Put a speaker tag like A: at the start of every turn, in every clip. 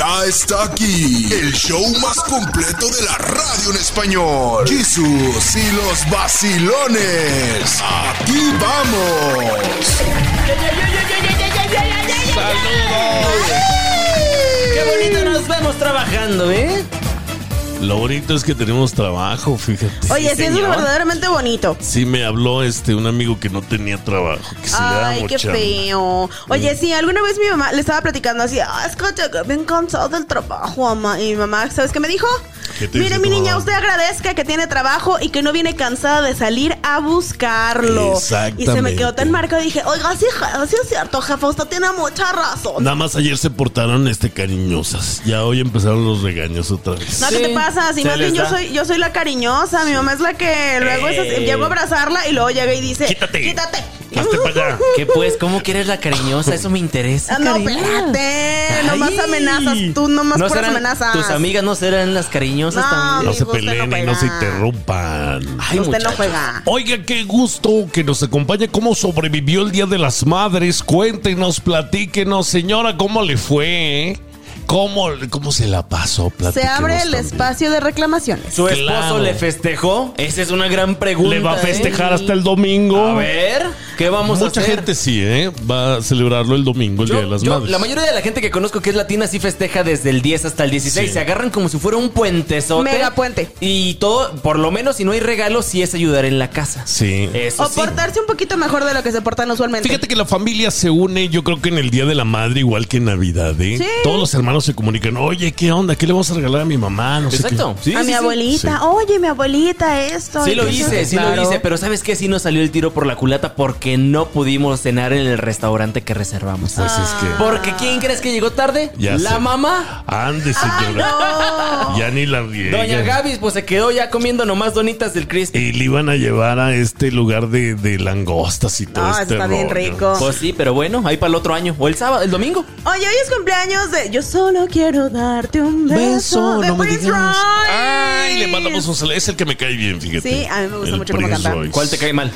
A: Ya está aquí el show más completo de la radio en español. Jesús y los vacilones. Aquí vamos.
B: ¡Saludos!
C: Qué bonito nos vemos trabajando, ¿eh?
B: Lo bonito es que tenemos trabajo, fíjate.
D: Oye, sí, eso es verdaderamente bonito.
B: Sí me habló este un amigo que no tenía trabajo, que se le da
D: Ay, qué feo. Oye, sí, alguna vez mi mamá le estaba platicando así, ah, es que llegué bien cansado del trabajo, mamá. Y mi mamá, ¿sabes qué me dijo?
B: ¿Qué te
D: Mire, mi niña, usted agradezca que tiene trabajo y que no viene cansada de salir a buscarlo. Y se me
B: Exactamente.
D: quedó tan marcado y dije, oiga, sí, sí es cierto, jefa, usted tiene mucha razón.
B: Nada más ayer se portaron este cariñosas. Ya hoy empezaron los regaños otra vez.
D: No, ¿qué
C: Sí,
D: te pasa? Si más bien yo soy, yo soy la cariñosa. Mi mamá es la que luego es así,
C: Eh.
D: llego a abrazarla y luego llega y dice:
B: Quítate.
D: Quítate.
B: Hazte para allá.
C: ¿Qué pues? ¿Cómo que eres la cariñosa? Eso me interesa.
D: Ah, no, espérate. Nomás
C: Ay.
D: amenazas. Tú nomás
C: ¿No
D: puras
C: serán-
D: amenazas.
C: Tus amigas no serán las cariñosas
D: No,
C: también.
B: No se
D: no
B: peleen y no se interrumpan.
C: Ay,
D: Usted no
C: muchacho.
D: juega.
B: Oiga, qué gusto que nos acompañe. ¿Cómo sobrevivió el Día de las Madres? Cuéntenos, platíquenos, señora, ¿cómo le fue? ¿Cómo, cómo se la pasó?
D: Se abre el
B: también.
D: espacio de reclamaciones.
C: ¿Su esposo
B: Claro.
C: le festejó? Esa es una gran pregunta.
B: Le va a
C: ¿eh?
B: festejar hasta el domingo.
C: A ver, ¿qué vamos
B: Mucha
C: a hacer?
B: gente sí, ¿eh? Va a celebrarlo el domingo, el
C: Yo-
B: Día de las
C: yo-
B: Madres.
C: la mayoría de la gente que conozco que es latina sí festeja desde el 10 hasta el 16.
B: Sí.
C: Se agarran como si fuera un puentezote.
D: Mega puente.
C: Y todo, por lo menos si no hay regalo, sí es ayudar en la casa.
B: Sí.
C: Eso
D: O
C: sí.
D: portarse un poquito mejor de lo que se portan usualmente.
B: Fíjate que la familia se une, yo creo que en el Día de la Madre, igual que en Navidad, ¿eh?
D: Sí.
B: Todos los hermanos se comunican, oye, ¿qué onda? ¿Qué le vamos a regalar a mi mamá? No sé
C: Exacto.
B: qué.
C: Sí,
D: a
C: sí,
D: mi
C: sí.
D: abuelita.
B: Sí.
D: Oye, mi abuelita, esto.
C: Sí lo hice, sí lo hice, pero ¿sabes qué? Sí nos salió el tiro por la culata porque no pudimos cenar en el restaurante que reservamos.
B: Pues es que...
C: Porque ¿quién crees que llegó tarde?
B: Ya
C: la
B: sé.
C: mamá.
B: Ande, señora.
D: No.
B: Ya ni la riega.
C: Doña Gaby, pues se quedó ya comiendo nomás donitas del Cristo.
B: Y le iban a llevar a este lugar de, de langostas y todo
D: No,
B: este
D: está bien rico.
C: Pues sí, pero bueno, ahí para el otro año. O el sábado, el domingo.
D: Oye, hoy es cumpleaños de Yo solo quiero darte un beso.
B: Beso,
D: de
B: no me
D: Prince
B: digas. Ay, le mandamos un saludo. Es el que me cae bien, fíjate.
D: Sí, a mí me gusta
B: El
D: mucho cómo
B: Prince
D: canta.
C: ¿Cuál te cae mal?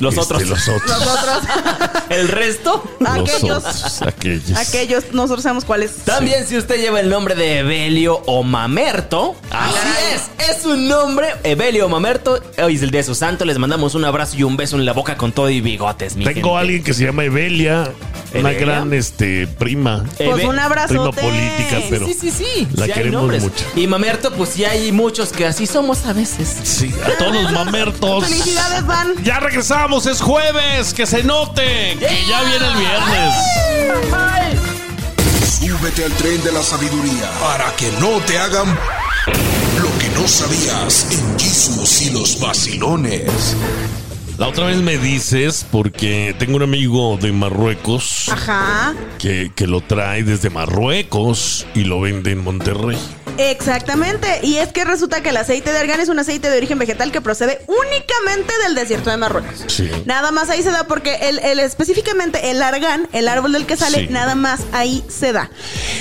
C: Los
B: Este,
C: otros.
B: Los otros.
D: Los otros.
C: ¿El resto?
B: Los
D: aquellos.
B: otros, aquellos.
D: Aquellos, nosotros sabemos cuáles.
C: También si usted lleva el nombre de Evelio o Mamerto, así es, es un nombre, Evelio o Mamerto, hoy es el día de su santo, les mandamos un abrazo y un beso en la boca con todo y bigotes, mi
B: Tengo a
C: gente.
B: alguien que se llama Evelia, una
C: ¿Evelia?
B: gran este prima.
D: Pues un abrazote.
B: Prima política, pero
C: Sí, sí, sí.
B: la
C: sí
B: queremos mucho.
C: Y Mamerto, pues sí hay muchos que así somos a veces.
B: Sí, a todos los mamertos.
D: Felicidades, Van.
B: Ya regresamos, es jueves, que se note que ya viene el viernes.
A: Súbete al tren de la sabiduría para que no te hagan lo que no sabías en Jesús y los vacilones.
B: La otra vez me dices, porque tengo un amigo de Marruecos
D: Ajá.
B: que, que lo trae desde Marruecos y lo vende en Monterrey.
D: Exactamente. Y es que resulta que el aceite de argán es un aceite de origen vegetal que procede únicamente del desierto de Marruecos.
B: Sí.
D: Nada más ahí se da porque el, el- específicamente el argán, el árbol del que sale,
B: Sí.
D: nada más ahí se da.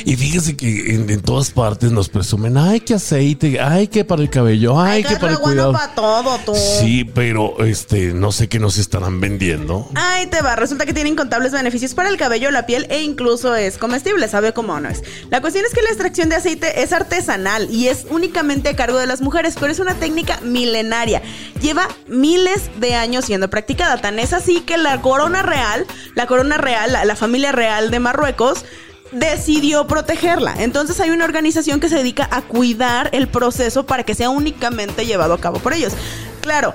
B: Y fíjese que en, en todas partes nos presumen, ay, qué aceite, ay, que para el cabello, ay, que para el
D: re bueno
B: cuidado.
D: para todo, tú.
B: Sí, pero este, no sé qué nos estarán vendiendo.
D: Ahí te va, resulta que tiene incontables beneficios para el cabello, la piel e incluso es comestible, sabe cómo no es. La cuestión es que la extracción de aceite es artesanal y es únicamente a cargo de las mujeres, pero es una técnica milenaria. Lleva miles de años siendo practicada, tan es así que la corona real, la corona real, la, familia real de Marruecos, decidió protegerla. Entonces hay una organización que se dedica a cuidar el proceso para que sea únicamente llevado a cabo por ellos. Claro,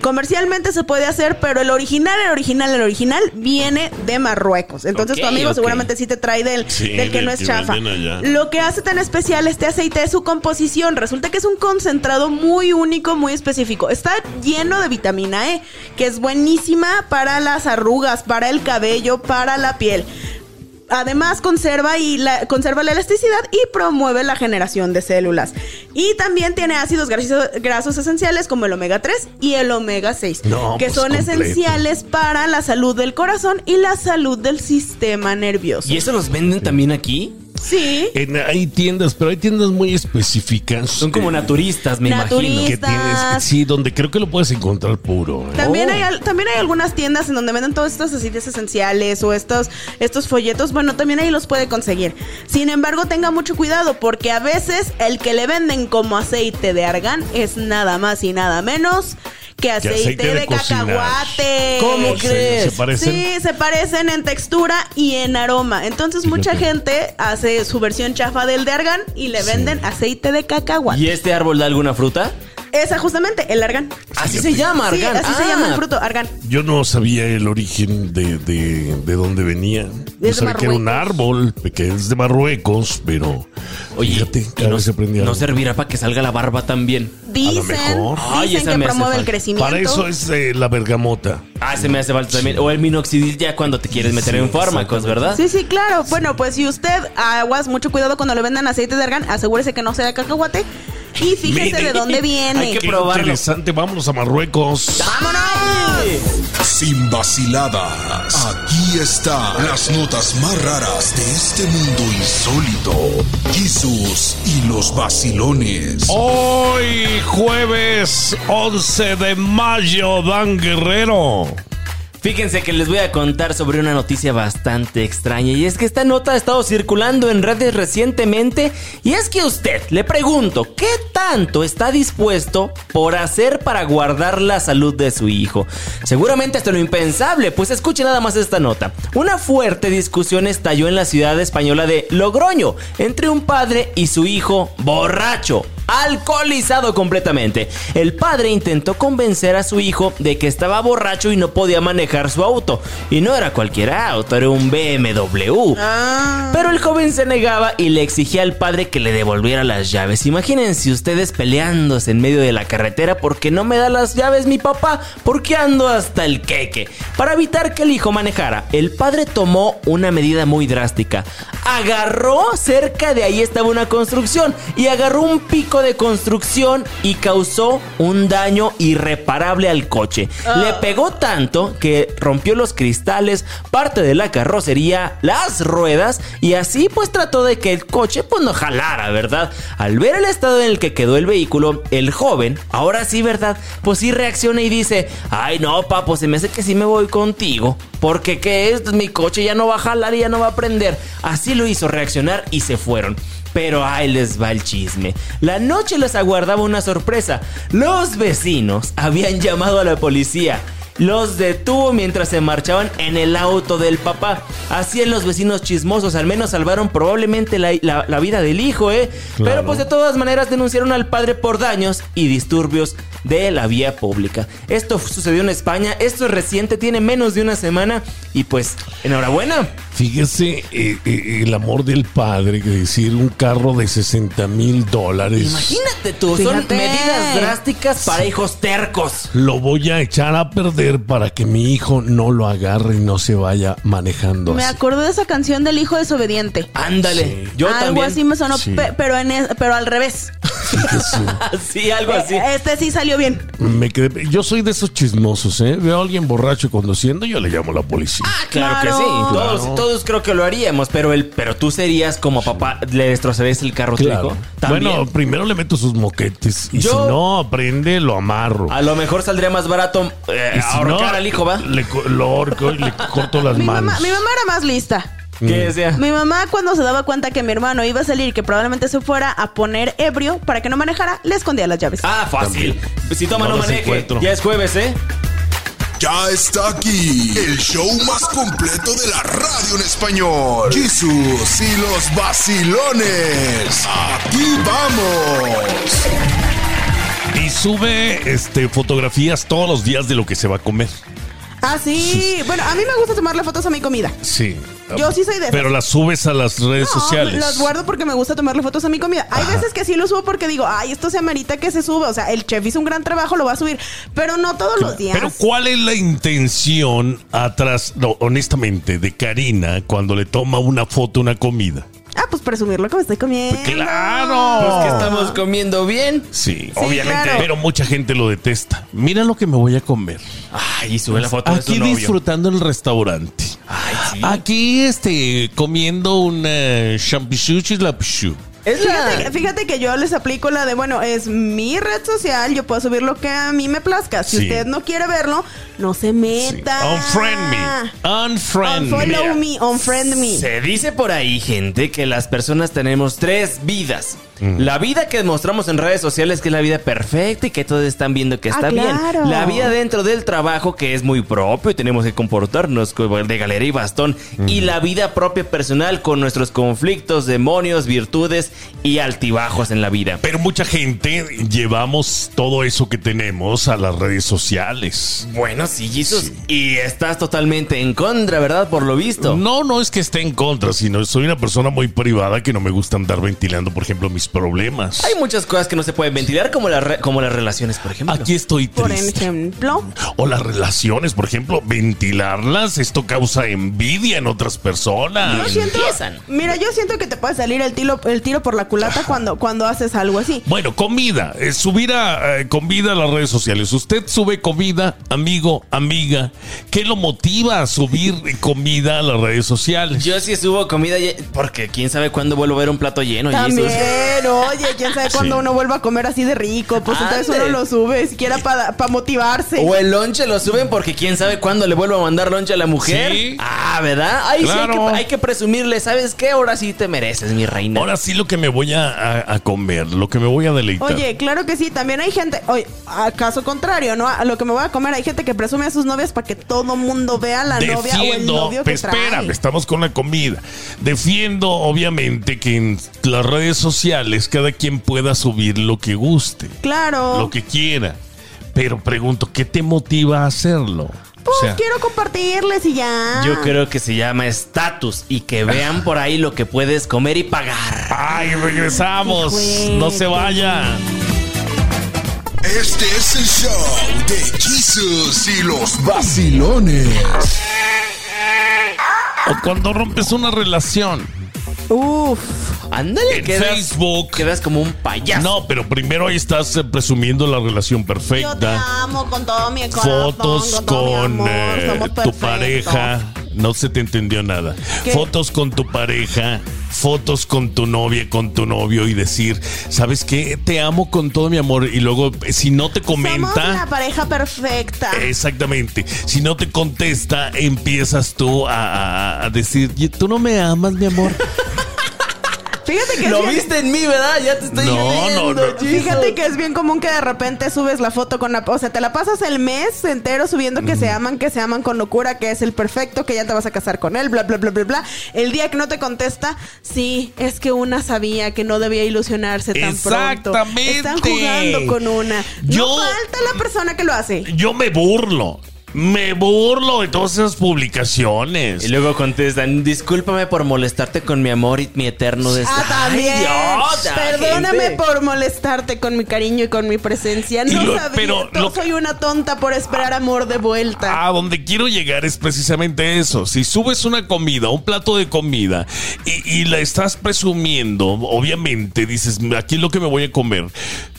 D: Comercialmente se puede hacer, pero el original, el original, el original viene de Marruecos. Entonces tu amigo seguramente sí te trae del,
B: Sí,
D: del que no es chafa. Lo que hace tan especial este aceite es su composición. Resulta que es un concentrado muy único, muy específico. Está lleno de vitamina E, que es buenísima para las arrugas, para el cabello, para la piel. Además conserva y la, conserva la elasticidad y promueve la generación de células. Y también tiene ácidos grasos, grasos esenciales como el omega 3 y el omega 6,
B: No,
D: que
B: pues,
D: son
B: completo.
D: esenciales para la salud del corazón y la salud del sistema nervioso.
C: ¿Y eso los venden también aquí?
D: Sí.
B: En- hay tiendas, pero hay tiendas muy específicas.
C: Son como
B: eh,
C: naturistas, me
D: Naturistas.
B: que tienes, sí, donde creo que lo puedes encontrar puro. ¿eh?
D: También,
C: Oh.
D: hay, al- también hay algunas tiendas en donde venden todos estos aceites esenciales o estos, estos folletos. Bueno, también ahí los puede conseguir. Sin embargo, tenga mucho cuidado porque a veces el que le venden como aceite de argán es nada más y nada menos que aceite,
B: aceite de
D: cacahuate.
C: ¿Cómo
B: ¿Se-
C: crees?
B: ¿Se parecen?
D: Sí, se parecen en textura y en aroma. Entonces mucha
B: Fíjate.
D: gente hace su versión chafa del de argán y le venden aceite de cacahuate.
C: ¿Y este árbol da alguna fruta?
D: Esa justamente, el argán.
C: Así se llama,
D: Sí,
C: Argan.
D: así se
C: Ah.
D: llama el fruto, argán.
B: Yo no sabía el origen de, de, de dónde venía. Yo
D: de
B: sabía que era un árbol, que es de Marruecos, pero
C: Oye,
B: fíjate,
C: ¿y
B: cada
C: no,
B: vez se aprendía
C: no
B: algo.
C: servirá para que salga la barba también.
D: Dicen,
B: mejor.
C: Ay,
D: dicen
C: esa
D: que
C: me hace
D: promueve el
C: falta.
D: crecimiento.
B: Para eso es eh, la bergamota.
C: Ah, se me hace falta también. O el minoxidil ya cuando te quieres meter
B: Sí,
C: en fármacos. ¿verdad?
D: Sí, sí, claro. Bueno, pues si usted aguas, mucho cuidado cuando le vendan aceite de argán, asegúrese que no sea de cacahuate y fíjese
B: Mire.
D: de dónde viene.
C: Hay que
B: Qué
C: probarlo.
B: interesante, vámonos a Marruecos.
D: ¡Vámonos!
A: Sin vaciladas. Aquí están las notas más raras de este mundo insólito. Jesús y los vacilones.
B: Hoy, jueves 11 de mayo, Dan Guerrero.
C: Fíjense que les voy a contar sobre una noticia bastante extraña y es que esta nota ha estado circulando en redes recientemente y es que usted, le pregunto, ¿qué tanto está dispuesto por hacer para guardar la salud de su hijo? Seguramente hasta lo impensable, pues escuche nada más esta nota. Una fuerte discusión estalló en la ciudad española de Logroño entre un padre y su hijo borracho alcoholizado completamente. El padre intentó convencer a su hijo de que estaba borracho y no podía manejar su auto. Y no era cualquier auto, era un BMW.
D: Ah.
C: Pero el joven se negaba y le exigía al padre que le devolviera las llaves. Imagínense ustedes peleándose en medio de la carretera porque no me da las llaves mi papá, porque ando hasta el queque. Para evitar que el hijo manejara, el padre tomó una medida muy drástica. Agarró, cerca de ahí estaba una construcción, y agarró un pico de construcción y causó un daño irreparable al coche. Le pegó tanto que rompió los cristales, parte de la carrocería, las ruedas y así pues trató de que el coche pues no jalara, ¿verdad? Al ver el estado en el que quedó el vehículo, el joven, ahora sí, ¿verdad? Pues sí reacciona y dice, ay no, papo, se me hace que sí me voy contigo. Porque qué es, mi coche ya no va a jalar y ya no va a prender. Así lo hizo reaccionar y se fueron. Pero ahí les va el chisme. La noche les aguardaba una sorpresa. Los vecinos habían llamado a la policía. Los detuvo mientras se marchaban en el auto del papá. Así en los vecinos chismosos al menos salvaron probablemente la, la- la vida del hijo, ¿eh?
B: Claro.
C: Pero pues de todas maneras denunciaron al padre por daños y disturbios de la vía pública. Esto sucedió en España, esto es reciente, tiene menos de una semana y pues enhorabuena.
B: Fíjese eh, eh, el amor del padre, que decir un carro de 60 mil dólares.
C: Imagínate tú, son medidas drásticas para hijos tercos.
B: Lo voy a echar a perder para que mi hijo no lo agarre y no se vaya manejando.
D: Me
B: así.
D: acordé de esa canción del hijo desobediente.
C: Ándale,
B: Sí.
C: yo
D: Algo
C: también.
D: así me sonó,
B: Sí.
D: pe- pero, en es- pero al revés.
C: Sí, algo así.
D: Este sí salió bien.
B: Me quedé- yo soy de esos chismosos, ¿eh? Veo a alguien borracho conduciendo, yo le llamo a la policía.
C: Claro, que sí, todos,
B: Claro.
C: todos creo que lo haríamos, pero el, pero tú serías como papá, le destrozarías el carro tu
B: Claro.
C: hijo. También.
B: Bueno, primero le meto sus moquetes y
C: Yo-
B: si no aprende, lo amarro.
C: a lo mejor saldría más barato eh,
B: Y si
C: ahorcar
B: no,
C: al hijo, ¿va?
B: Le, lo ahorco y le corto las
D: Mi
B: manos.
D: mamá, mi mamá era más lista.
C: ¿Qué decía?
D: Mi mamá cuando se daba cuenta que mi hermano iba a salir, que probablemente se fuera a poner ebrio para que no manejara, le escondía las llaves.
C: Ah, fácil. Si toma no,
B: No los
C: maneje.
B: encuentro.
C: Ya es jueves, ¿eh?
A: Ya está aquí el show más completo de la radio en español. Jesús y los vacilones. Aquí vamos.
B: Y sube este, fotografías todos los días de lo que se va a comer.
D: Ah, sí. Bueno, a mí me gusta tomarle fotos a mi comida.
B: Sí.
D: Yo sí soy de esas.
B: Pero las subes a las redes
D: No,
B: sociales.
D: Las guardo porque me gusta tomarle fotos a mi comida. Hay veces que sí lo subo porque digo, ay, esto se amerita que se suba. O sea, el chef hizo un gran trabajo, lo va a subir. Pero no todos los días.
B: Pero ¿cuál es la intención atrás, no, honestamente, de Karina cuando le toma una foto a una comida?
D: Ah, pues presumir lo que me estoy comiendo.
B: ¡Claro!
C: Pues que estamos comiendo bien.
B: Sí, obviamente.
D: claro.
B: Pero mucha gente lo detesta. Mira lo que me voy a comer.
C: Ay, y sube la foto de
B: Aquí
C: su novio.
B: disfrutando el restaurante.
C: Ay, sí.
B: Aquí, este, comiendo una champichuchi la pichu.
C: Es la-
D: Fíjate, que yo les aplico la de, bueno, es mi red social, yo puedo subir lo que a mí me plazca. Si
B: Sí.
D: usted no quiere verlo, no se meta.
B: Unfriend me. Unfriend me.
D: Unfollow me, unfriend me.
C: Se dice por ahí, gente, que las personas tenemos tres vidas.
B: Mm.
C: La vida que mostramos en redes sociales, que es la vida perfecta y que todos están viendo que
D: Ah,
C: está bien. La vida dentro del trabajo, que es muy propio y tenemos que comportarnos de galería y bastón. Y la vida propia personal con nuestros conflictos, demonios, virtudes y altibajos en la vida.
B: Pero mucha gente llevamos todo eso que tenemos a las redes sociales.
C: Bueno, sí, Jesus. Y estás totalmente en contra, ¿verdad? Por lo visto.
B: No, no es que esté en contra, sino soy una persona muy privada que no me gusta andar ventilando, por ejemplo, mis problemas.
C: Hay muchas cosas que no se pueden ventilar, como, la re- como las relaciones, por ejemplo.
B: Aquí estoy
D: Por
B: triste.
D: ejemplo.
B: O las relaciones, por ejemplo, ventilarlas, esto causa envidia en otras
D: Yo
B: personas.
D: siento,
C: empiezan.
D: mira, yo siento que te puede salir el tiro, el tiro por la culata cuando, cuando haces algo así.
B: Bueno, comida, eh, subir a, eh, comida a las redes sociales. Usted sube comida, amigo, amiga. ¿Qué lo motiva a subir comida a las redes sociales?
C: Yo sí subo comida porque quién sabe cuándo vuelvo a ver un plato lleno.
D: También,
C: Jesus.
D: Oye, quién sabe cuándo
B: Sí.
D: uno vuelva a comer así de rico. Pues entonces
C: Ande.
D: uno lo sube, siquiera para motivarse.
C: O el lonche lo suben porque quién sabe cuándo le vuelvo a mandar lonche a la mujer.
B: Sí.
C: Ah, ¿verdad? Ahí sí hay que, hay que presumirle. ¿Sabes qué? Ahora sí te mereces, mi reina.
B: Ahora sí lo que me voy a, a- a comer, lo que me voy a deleitar.
D: Oye, claro que sí, también hay gente, oye, a caso contrario, ¿no? A lo que me voy a comer, hay gente que presume a sus novias para que todo mundo vea la novia o el novio que
B: pues,
D: trae.
B: espérame, estamos con la comida. Defiendo, obviamente, que en las redes sociales cada quien pueda subir lo que guste,
D: Claro.
B: lo que quiera. Pero pregunto, ¿qué te motiva a hacerlo?
D: Pues
B: O sea,
D: quiero compartirles y ya.
C: Yo creo que se llama estatus y que vean por ahí lo que puedes comer y pagar.
B: ¡Ay, regresamos! ¡No se vayan!
A: Este es el show de Jesus y los vacilones.
B: O cuando rompes una relación.
D: Uf.
C: Ándale,
B: En
C: quedas,
B: Facebook.
C: quedas como un payaso.
B: No, pero primero ahí estás eh, presumiendo la relación
D: Yo te
B: perfecta.
D: amo con todo mi corazón.
B: Fotos
D: con, todo mi
B: con
D: amor,
B: eh, tu pareja. No se te entendió nada.
D: ¿Qué?
B: Fotos con tu pareja, fotos con tu novia, con tu novio y decir, ¿sabes qué? Te amo con todo mi amor. Y luego, eh, si no te
D: Somos la
B: comenta,
D: pareja perfecta.
B: exactamente, si no te contesta, empiezas tú a, a- a decir, "Y tú no me amas, mi amor.
D: Fíjate que
C: Lo
D: es bien-
C: viste en mí, ¿verdad? Ya te estoy
B: No,
C: viendo,
B: no, no.
C: Jesus.
D: Fíjate que es bien común que de repente subes la foto con la... O sea, te la pasas el mes entero subiendo que se aman, que se aman con locura, que es el perfecto, que ya te vas a casar con él, bla, bla, bla, bla, bla. El día que no te contesta, sí, es que una sabía que no debía ilusionarse tan pronto.
B: Exactamente.
D: Están jugando con una.
B: Yo-
D: No falta la persona que lo hace.
B: Yo me burlo. Me burlo de todas esas publicaciones.
C: Y luego contestan, discúlpame por molestarte con mi amor y mi eterno deseo.
D: Ah, también.
C: Ay, Dios,
D: Perdóname
C: gente.
D: por molestarte con mi cariño y con mi presencia. No
B: lo-
D: sabía.
B: pero lo-
D: Soy una tonta por esperar amor de vuelta.
B: A donde quiero llegar es precisamente eso. Si subes una comida, un plato de comida, y, y la estás presumiendo, obviamente dices, aquí es lo que me voy a comer.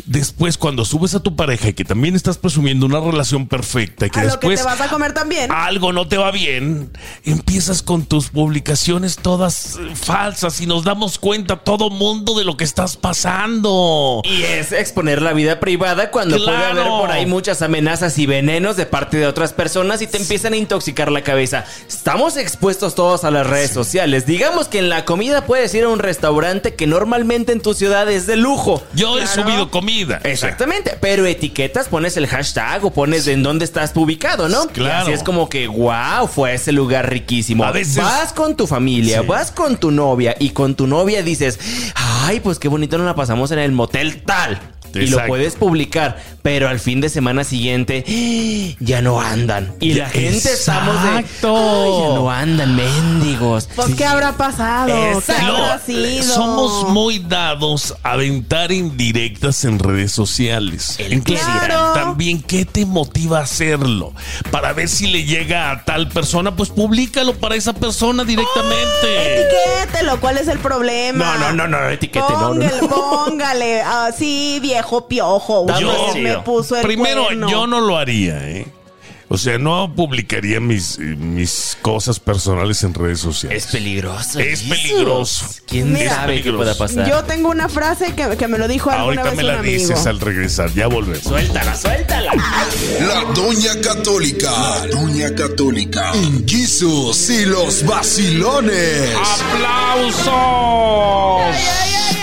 B: Después, cuando subes a tu pareja y que también estás presumiendo una relación perfecta y que
D: a lo que
B: después
D: te vas a comer también.
B: algo no te va bien, empiezas con tus publicaciones todas eh, falsas y nos damos cuenta todo mundo de lo que estás pasando.
C: Y es exponer la vida privada cuando puede haber por ahí muchas amenazas y venenos de parte de otras personas y te empiezan a intoxicar la cabeza. Estamos expuestos todos a las redes sociales. Digamos que en la comida puedes ir a un restaurante que normalmente en tu ciudad es de lujo.
B: Yo he subido comida.
C: Exactamente, pero etiquetas, pones el hashtag o pones en dónde estás ubicado, ¿no?
B: Claro.
C: Y así es como que, wow, fue a ese lugar riquísimo.
B: A veces-
C: Vas con tu familia,
B: Sí.
C: vas con tu novia y con tu novia dices, ay, pues qué bonito nos la pasamos en el motel tal. Y lo puedes publicar, pero al fin de semana siguiente ya no andan. Y la gente estamos de.
B: Exacto.
C: "Ay, ya no andan, mendigos.
D: Pues, ¿qué habrá pasado? ¿Qué habrá sido?
B: somos muy dados a aventar indirectas en redes sociales.
C: El
B: también, ¿qué te motiva a hacerlo? Para ver si le llega a tal persona, pues públicalo para esa persona directamente.
D: Etiquételo, ¿cuál es el problema?
C: No, no, no, no, etiquete, no, no,
D: Póngale,
C: no.
D: póngale. Así, viejo piojo.
C: Dame
D: Puso el
B: Primero,
D: cuerno.
B: yo no lo haría, ¿eh? O sea, no publicaría mis, mis cosas personales en redes sociales.
C: Es peligroso.
B: Es peligroso.
C: ¿Quién
D: Mira.
C: sabe qué pueda pasar?
D: Yo tengo una frase que, que me lo dijo alguna
B: Ahorita
D: vez
B: me
D: un
B: la
D: amigo.
B: dices al regresar, ya volvemos.
C: Suéltala, suéltala.
A: La Doña Católica. La Doña Católica. Jesus y los vacilones.
B: ¡Aplausos!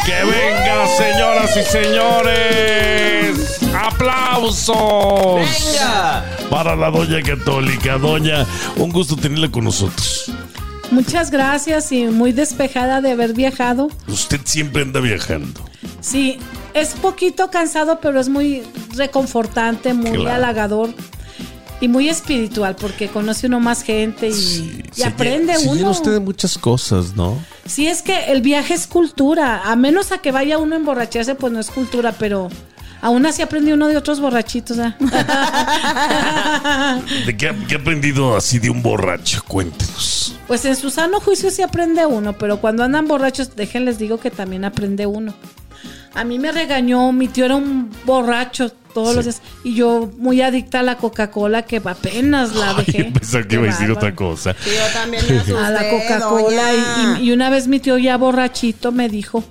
B: ¡Que venga, señoras y señores! ¡Aplausos!
C: ¡Venga!
B: Para la Doña Católica. Doña, un gusto tenerla con nosotros.
E: Muchas gracias y muy despejada de haber viajado.
B: Usted siempre anda viajando.
E: Sí, es poquito cansado, pero es muy reconfortante, muy
B: Claro.
E: halagador y muy espiritual porque conoce uno más gente y, y
B: Se
E: aprende
B: lle- se llena
E: uno.
B: usted de muchas cosas, ¿no?
E: Sí, es que el viaje es cultura, a menos a que vaya uno a emborracharse, pues no es cultura, pero aún así aprende uno de otros borrachitos. ¿ah?
B: ¿De qué, ha- qué ha aprendido así de un borracho? Cuéntenos.
E: Pues en su sano juicio sí aprende uno, pero cuando andan borrachos, déjenles digo que también aprende uno. A mí me regañó, mi tío era un borracho todos los días y yo muy adicta a la Coca-Cola que apenas la
B: Ay,
E: dejé.
B: yo pensaba que iba a decir otra cosa.
D: Sí, yo también me asusté,
E: A la Coca-Cola
D: doña.
E: y, y- y una vez mi tío ya borrachito me dijo,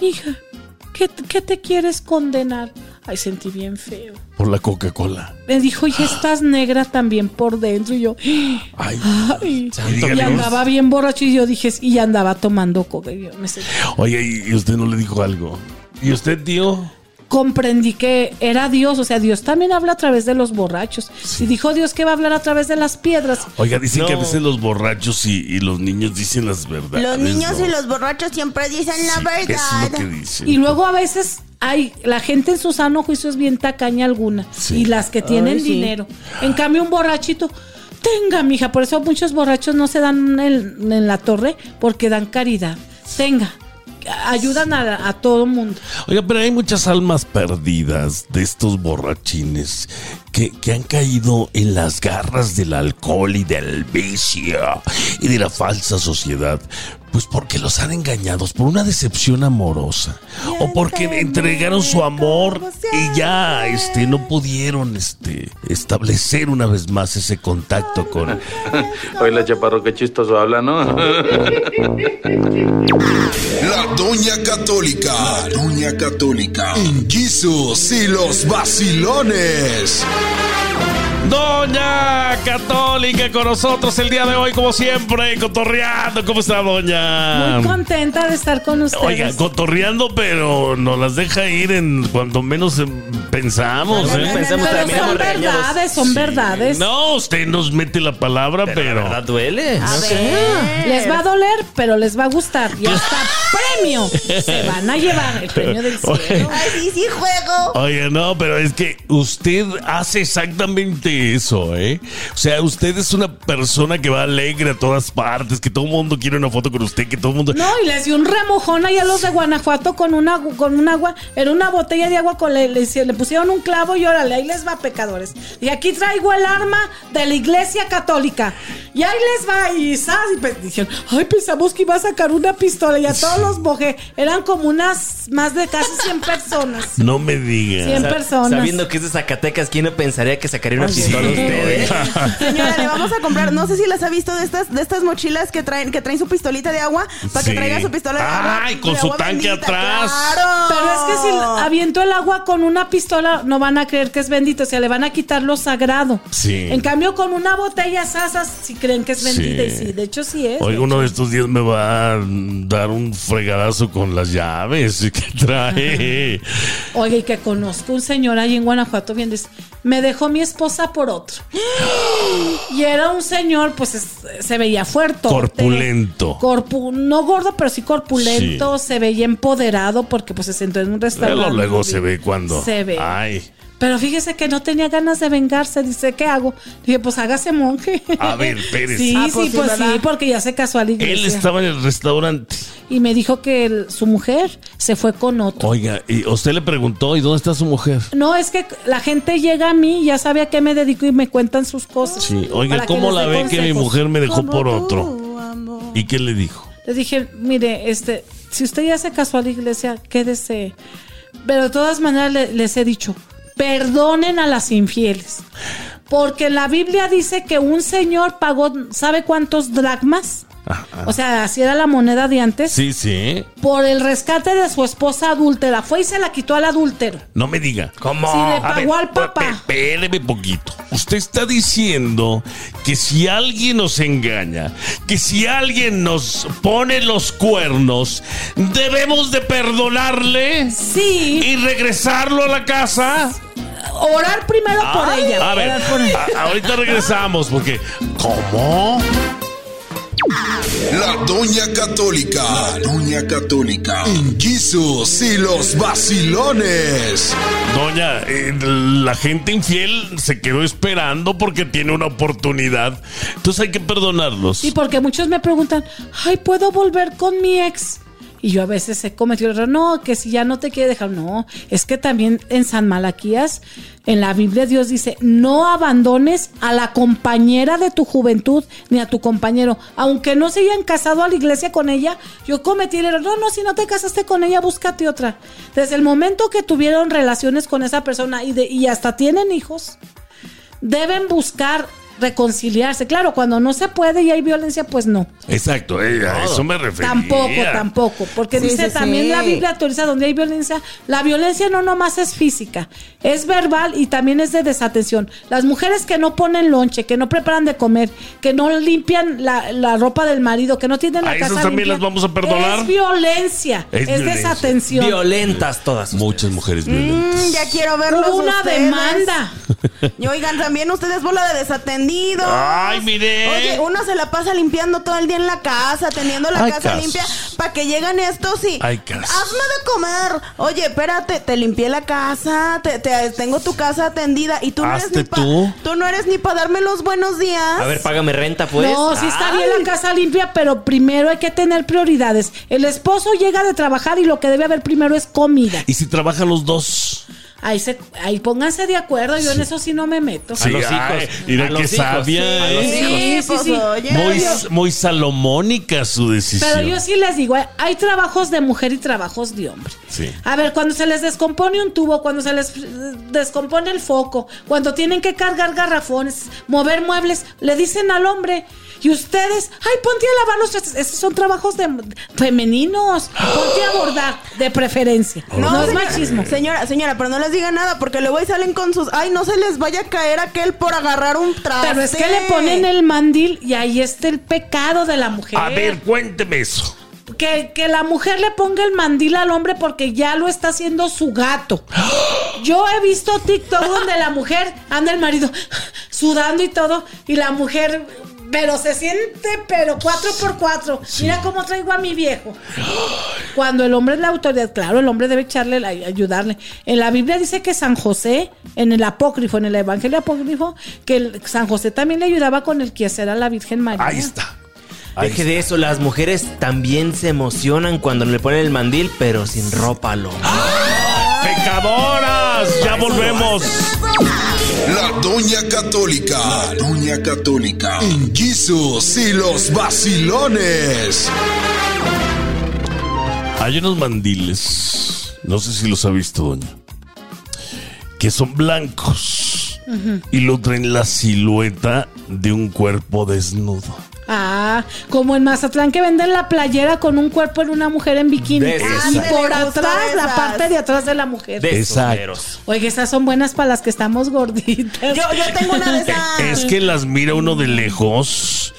E: hija, ¿qué, qué te quieres condenar? Ay, sentí bien feo.
B: Por la Coca-Cola.
E: Me dijo, y estás negra también por dentro. Y yo,
B: Ay,
E: ay. Y andaba bien borracho y yo dije, y andaba tomando coca. Y yo me
B: Oye, y usted no le dijo algo. ¿Y usted, tío?
E: Comprendí que era Dios, o sea, Dios también habla a través de los borrachos. Si dijo Dios que va a hablar a través de las piedras,
B: Oiga, dicen que a veces los borrachos y, y los niños dicen las verdades.
D: Los niños
B: ¿no?
D: y los borrachos siempre dicen la
B: Sí,
D: verdad.
B: Eso es lo que dicen.
E: y luego a veces hay la gente en su sano juicio es bien tacaña alguna
B: Sí.
E: y las que tienen
D: Ay, sí.
E: dinero. En cambio un borrachito Tenga, mija, por eso muchos borrachos no se dan en, en la torre porque dan caridad. Tenga, ayudan a, a todo mundo.
B: Oiga, pero hay muchas almas perdidas de estos borrachines que, que han caído en las garras del alcohol y del vicio y de la falsa sociedad. Pues porque los han engañados por una decepción amorosa o porque entregaron su amor y ya este no pudieron este establecer una vez más ese contacto con
F: Oye, la chaparro, qué chistoso habla, ¿no?
A: La Doña Católica. La Doña Católica. En Jesus y los vacilones.
B: Doña Católica con nosotros el día de hoy, como siempre, cotorreando. ¿Cómo está, Doña?
E: Muy contenta de estar con ustedes.
B: Oiga, cotorreando, pero nos las deja ir en cuando menos em, pensamos. ¿eh?
C: pensamos
E: Pero
C: terminamos
E: son verdades, son verdades.
B: No, usted nos mete la palabra,
C: Pero,
B: pero.
C: la verdad duele.
D: A
C: No sé.
D: ver.
E: Les va a doler, pero les va a gustar. Y hasta premio se van a llevar el premio del
B: Oye.
E: cielo.
D: Ay, sí, sí juego.
B: Oye, no, pero es que usted hace exactamente eso, ¿eh? O sea, usted es una persona que va alegre a todas partes, que todo el mundo quiere una foto con usted, que todo el mundo.
E: No, y les dio un remojón ahí a los de Guanajuato con una con un agua, era una botella de agua con le, le, le pusieron un clavo y órale, ahí les va pecadores. Y aquí traigo el arma de la iglesia católica. Y ahí les va, y ¿sabes? Y pues dijeron, ay, pensamos que iba a sacar una pistola y a todos los mojé. Eran como unas más de casi 100 personas.
B: No me diga.
E: Cien
C: Sa-
E: personas.
C: Sabiendo que es de Zacatecas, ¿quién no pensaría que sacaría una pistola
D: Señora, le vamos a comprar, no sé si las ha visto de estas, de estas mochilas que traen, que traen su pistolita de agua, para
B: Sí.
D: que traiga su pistola de agua.
B: Ay, con su tanque
D: bendita,
B: atrás.
D: Claro.
E: Pero es que si aviento el agua con una pistola, no van a creer que es bendito, o sea, le van a quitar lo sagrado.
B: Sí.
E: En cambio, con una botella sasas, si creen que es bendita, y
B: Sí.
E: sí, de hecho sí es.
B: Hoy uno de estos días me va a dar un fregadazo con las llaves que trae.
E: Oiga, y que conozco un señor ahí en Guanajuato, bien dice, me dejó mi esposa por otro. Y era un señor, pues es- se veía fuerte.
B: Corpulento.
E: Corpu no gordo, pero sí corpulento. Se veía empoderado porque pues se sentó en un restaurante.
B: Luego, luego se ve cuando.
E: Se ve.
B: Ay.
E: Pero fíjese que no tenía ganas de vengarse. Dice, ¿qué hago? Dije, pues hágase monje.
B: A ver, espérese.
E: Sí,
D: Ah,
E: sí,
D: pues sí,
E: pues
D: ¿verdad?
E: sí, porque ya se casó a la
B: Él estaba en el restaurante.
E: Y me dijo que el- su mujer se fue con otro.
B: Oiga, y usted le preguntó, ¿y dónde está su mujer?
E: No, es que la gente llega a mí, ya sabe a qué me dedico y me cuentan sus cosas.
B: Sí, oiga, ¿cómo la ve que mi mujer me dejó por
D: tú,
B: otro?
D: amor.
B: ¿Y qué le dijo?
E: Les dije, mire, este, si usted ya se casó a la iglesia, quédese. Pero de todas maneras le- les he dicho, perdonen a las infieles. Porque la Biblia dice que un señor pagó, ¿sabe cuántos dracmas? O sea, así era la moneda de antes.
B: Sí, sí.
E: Por el rescate de su esposa adúltera. Fue y se la quitó al adúltero.
B: No me diga.
C: ¿Cómo?
E: Sí, le pagó
B: ver,
E: al papá.
B: Espéreme poquito. Usted está diciendo que si alguien nos engaña, que si alguien nos pone los cuernos, debemos de perdonarle
E: Sí,
B: y regresarlo a la casa.
E: orar primero por ella.
B: A ver,
E: orar por ella.
B: a- ahorita regresamos porque ¿cómo?
A: La Doña Católica. La Doña Católica. Jesus y los vacilones.
B: Doña, eh, la gente infiel se quedó esperando porque tiene una oportunidad. Entonces hay que perdonarlos.
E: Sí, porque muchos me preguntan, ay, ¿puedo volver con mi ex? Y yo a veces he cometido el error, no, que si ya no te quiere dejar, no, es que también en San Malaquías, en la Biblia Dios dice, no abandones a la compañera de tu juventud ni a tu compañero, aunque no se hayan casado a la iglesia con ella, yo cometí el error, no, no, si no te casaste con ella, búscate otra. Desde el momento que tuvieron relaciones con esa persona y, de, y hasta tienen hijos, deben buscar reconciliarse. Claro, cuando no se puede y hay violencia, pues no.
B: Exacto, eh, a eso me refería.
E: Tampoco, tampoco. Porque
D: Sí,
E: dice
D: sí,
E: también
D: sí.
E: la Biblia autoriza donde hay violencia. La violencia no nomás es física, es verbal y también es de desatención. Las mujeres que no ponen lonche, que no preparan de comer, que no limpian la, la ropa del marido, que no tienen la
B: ¿A esas
E: casa
B: también
E: limpia,
B: las vamos a perdonar?
E: Es violencia,
B: Es
E: es,
B: violencia.
E: desatención.
C: Violentas todas.
B: Muchas mujeres violentas.
D: Mm, ya quiero verlos
E: Hubo una
D: ustedes.
E: demanda.
D: Y oigan, también ustedes bola de
B: Ay, mire.
D: Oye, uno se la pasa limpiando todo el día en la casa, teniendo la
B: Hay
D: casa
B: casos.
D: limpia, para que llegan estos y...
B: Hay casos.
D: Hazme de comer. Oye, espérate, te limpié la casa, te, te- tengo tu casa atendida y tú no eres ni para...
B: tú.
D: Tú no eres ni para darme los buenos días.
C: A ver, págame renta, pues.
E: No, sí está
C: Ay.
E: bien la casa limpia, pero primero hay que tener prioridades. El esposo llega de trabajar y lo que debe haber primero es comida.
B: ¿Y si trabajan los dos?
E: Ahí, se, ahí pónganse de acuerdo, yo en eso sí no me meto.
C: A los
B: ay,
C: hijos.
B: Mira
C: A
B: qué
C: los hijos.
B: sabia,
C: Sí, a los hijos.
E: Sí, sí,
D: pues,
E: sí.
D: oye.
B: Muy, muy salomónica su decisión.
E: Pero yo sí les digo, hay trabajos de mujer y trabajos de hombre.
B: Sí.
E: A ver, cuando se les descompone un tubo, cuando se les eh, descompone el foco, cuando tienen que cargar garrafones, mover muebles, le dicen al hombre. Y ustedes, ay, ponte a lavar los trastes. Esos son trabajos de, femeninos. Ponte a bordar, de preferencia. No, es
D: señora,
E: machismo.
D: Señora, señora, pero no les diga nada porque luego ahí salen con sus... Ay, no se les vaya a caer aquel por agarrar un traste.
E: Pero es que le ponen el mandil y ahí está el pecado de la mujer.
B: A ver, cuénteme eso.
E: Que, que la mujer le ponga el mandil al hombre porque ya lo está haciendo su gato. Yo he visto TikTok donde la mujer anda el marido sudando y todo, y la mujer, pero se siente, pero cuatro por cuatro. Mira cómo traigo a mi viejo. Cuando el hombre es la autoridad, claro, el hombre debe echarle, la- ayudarle. En la Biblia dice que San José, en el apócrifo, en el Evangelio apócrifo, que el- San José también le ayudaba con el quehacer a la Virgen María.
B: Ahí está.
C: Deje de eso, las mujeres también se emocionan cuando le ponen el mandil, pero sin ropa al hombre.
B: ¡Pecadoras! Ya volvemos.
A: La Doña Católica. La Doña Católica. En Jesus y los vacilones.
B: Hay unos mandiles, no sé si los ha visto, doña, que son blancos y lo traen la silueta de un cuerpo desnudo.
E: Ah, como en Mazatlán que venden la playera con un cuerpo en una mujer en bikini.
C: Esas.
E: Y
D: Ándale,
E: por atrás, la parte de atrás de la mujer.
C: De
B: Exacto.
E: Oye, esas son buenas para las que estamos gorditas.
D: Yo, yo tengo una de esas.
B: Es que las mira uno de lejos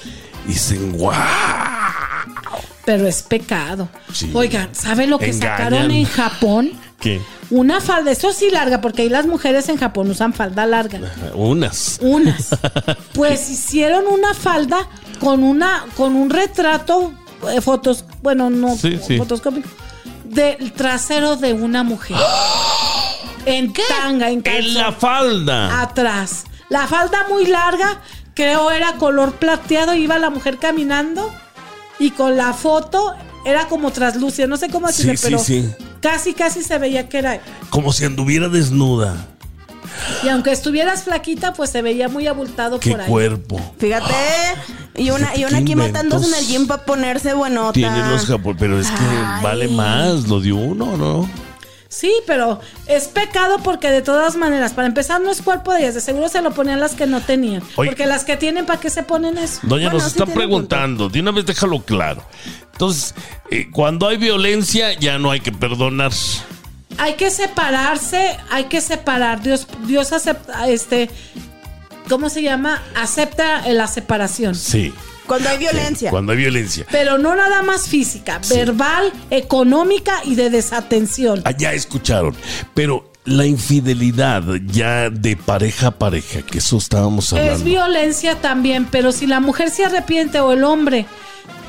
B: y dicen, ¡guau!
E: Pero es pecado.
B: Sí.
E: Oigan, ¿sabe lo que
B: Engañan.
E: sacaron en Japón?
B: ¿Qué?
E: Una falda, eso sí larga, porque ahí las mujeres en Japón usan falda larga.
B: Unas.
E: Unas. Pues hicieron una falda con una, con un retrato, eh, fotos, bueno, no
B: Sí, sí.
E: fotoscópico, del trasero de una mujer. En tanga, en
B: En
E: calzón.
B: la falda.
E: atrás. La falda muy larga, creo era color plateado, iba la mujer caminando y con la foto era como traslúcida, no sé cómo decirle,
B: Sí, sí,
E: pero
B: sí.
E: casi casi se veía que era.
B: Como si anduviera desnuda.
E: Y aunque estuvieras flaquita, pues se veía muy abultado
B: ¡Qué
E: por ahí.
B: cuerpo!
D: Fíjate. Y una, y una
B: ¿Qué
D: aquí matándose en el gym para ponerse buenota.
B: Tiene los japoneses, pero es que
D: Ay.
B: vale más lo de uno, ¿no?
E: Sí, pero es pecado porque de todas maneras, para empezar, no es cuerpo de ellas. De seguro se lo ponían las que no tenían.
B: Oye.
E: Porque las que tienen, ¿para qué se ponen eso?
B: Doña,
D: Bueno,
B: nos
D: sí
B: está preguntando, de una vez déjalo claro. Entonces, eh, cuando hay violencia, ya no hay que perdonar.
E: Hay que separarse, hay que separar. Dios, Dios acepta, este, ¿cómo se llama? Acepta la separación.
B: Sí.
D: Cuando hay violencia.
B: Cuando hay violencia.
E: Pero no nada más física, verbal, económica y de desatención.
B: Allá escucharon. Pero la infidelidad ya de pareja a pareja, que eso estábamos hablando.
E: Es violencia también, pero si la mujer se arrepiente o el hombre,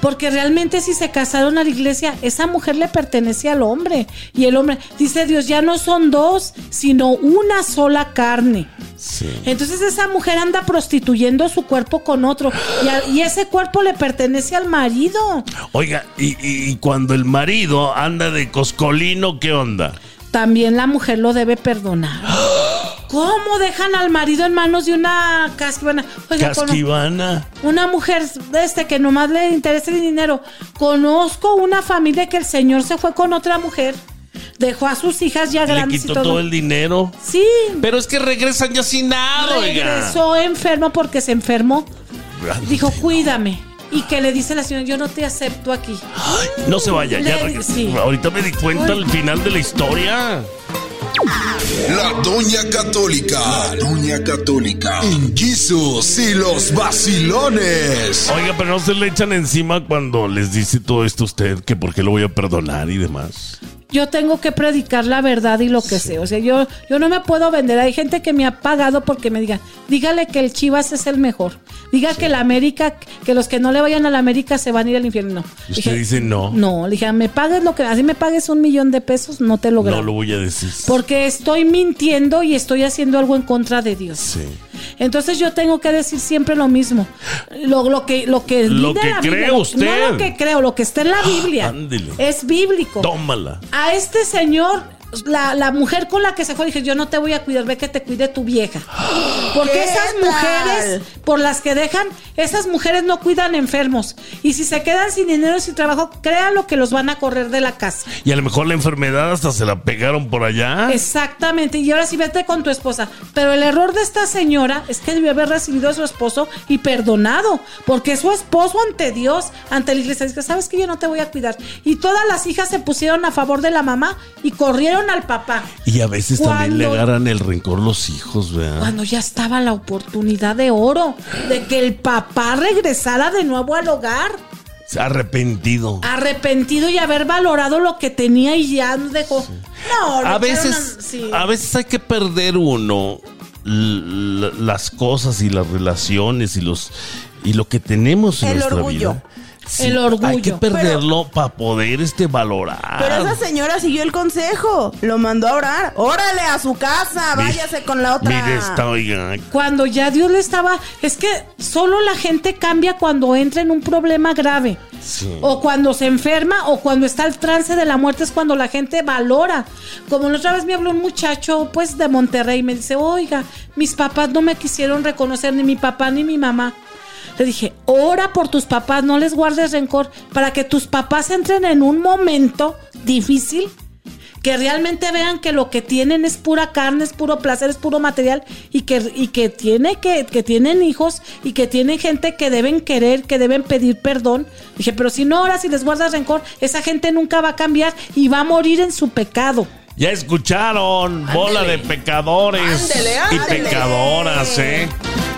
E: porque realmente si se casaron a la iglesia, esa mujer le pertenece al hombre. Y el hombre, dice Dios, ya no son dos, sino una sola carne.
B: Sí.
E: Entonces esa mujer anda prostituyendo su cuerpo con otro y, a- y ese cuerpo le pertenece al marido.
B: Oiga, y, y- y cuando el marido anda de coscolino, ¿qué onda?
E: También la mujer lo debe perdonar. ¿Cómo dejan al marido en manos de una casquivana? Oiga,
B: Casquivana.
E: una mujer este que nomás le interesa el dinero. Conozco una familia que el señor se fue con otra mujer, dejó a sus hijas ya
B: Le
E: grandes y
B: quitó
E: todo.
B: todo el dinero.
E: Sí,
B: Pero es que regresan ya sin nada, oiga.
E: regresó enfermo porque se enfermó. Dijo, cuídame. Y que le dice la señora, yo no te acepto aquí.
B: No se vaya, ya
E: Le-
B: regresa.
E: sí.
B: Ahorita me di cuenta al final de la historia.
A: La Doña Católica. La Doña Católica. Jesus y los vacilones.
B: Oiga, pero no se le echan encima cuando les dice todo esto a usted, que por qué lo voy a perdonar y demás.
E: Yo tengo que predicar la verdad y lo que sé. O sea, yo, yo no me puedo vender. Hay gente que me ha pagado porque me diga, dígale que el Chivas es el mejor. Diga que la América, que los que no le vayan a la América se van a ir al infierno.
B: Y usted dice no.
E: No, le dije, me pagues lo que, así me pagues un millón de pesos, no te lo grabo.
B: No lo voy a decir.
E: Porque estoy mintiendo y estoy haciendo algo en contra de Dios.
B: Sí.
E: Entonces yo tengo que decir siempre lo mismo. Lo, lo que lo que,
B: Lo que
E: la
B: cree
E: Biblia,
B: usted.
E: No lo que creo, lo que está en la Biblia.
B: ándele.
E: Es bíblico.
B: Tómala.
E: A este señor, la, la mujer con la que se fue, dije, yo no te voy a cuidar, ve que te cuide tu vieja. Porque
D: ¿Qué
E: esas
D: tal?
E: mujeres, por las que dejan, esas mujeres no cuidan enfermos. Y si se quedan sin dinero y sin trabajo, créanlo que los van a correr de la casa.
B: Y a lo mejor la enfermedad hasta se la pegaron por allá.
E: Exactamente, y ahora sí vete con tu esposa. Pero el error de esta señora es que debió haber recibido a su esposo y perdonado, porque su esposo ante Dios, ante la iglesia. Dice, sabes que yo no te voy a cuidar. Y todas las hijas se pusieron a favor de la mamá y corrieron al papá.
B: Y a veces también le agarran el rencor los hijos, ¿verdad?
E: Cuando ya estaba la oportunidad de oro de que el papá regresara de nuevo al hogar,
B: arrepentido.
E: arrepentido y haber valorado lo que tenía y ya nos dejó. No, le
B: a veces,
E: a- sí.
B: a veces hay que perder uno las cosas y las relaciones y los y lo que tenemos en
D: El
B: nuestra
D: orgullo.
B: vida.
E: El orgullo.
B: Hay que perderlo para poder este valorar.
D: Pero esa señora siguió el consejo. Lo mandó a orar. Órale a su casa.
B: Mi-
D: Váyase con la otra.
B: Mire esta, oiga.
E: Cuando ya Dios le estaba, es que solo la gente cambia cuando entra en un problema grave.
B: Sí.
E: O cuando se enferma o cuando está al trance de la muerte es cuando la gente valora. Como la otra vez me habló un muchacho pues de Monterrey y me dice, oiga, mis papás no me quisieron reconocer, ni mi papá ni mi mamá. Le dije, ora por tus papás, no les guardes rencor, para que tus papás entren en un momento difícil, que realmente vean que lo que tienen es pura carne, es puro placer, es puro material, y que, y que, tiene que, que tienen hijos y que tienen gente que deben querer, que deben pedir perdón. Dije, pero si no oras y les guardas rencor, esa gente nunca va a cambiar y va a morir en su pecado.
B: Ya escucharon, bola de pecadores
D: Ándele,
B: y pecadoras, ¿eh?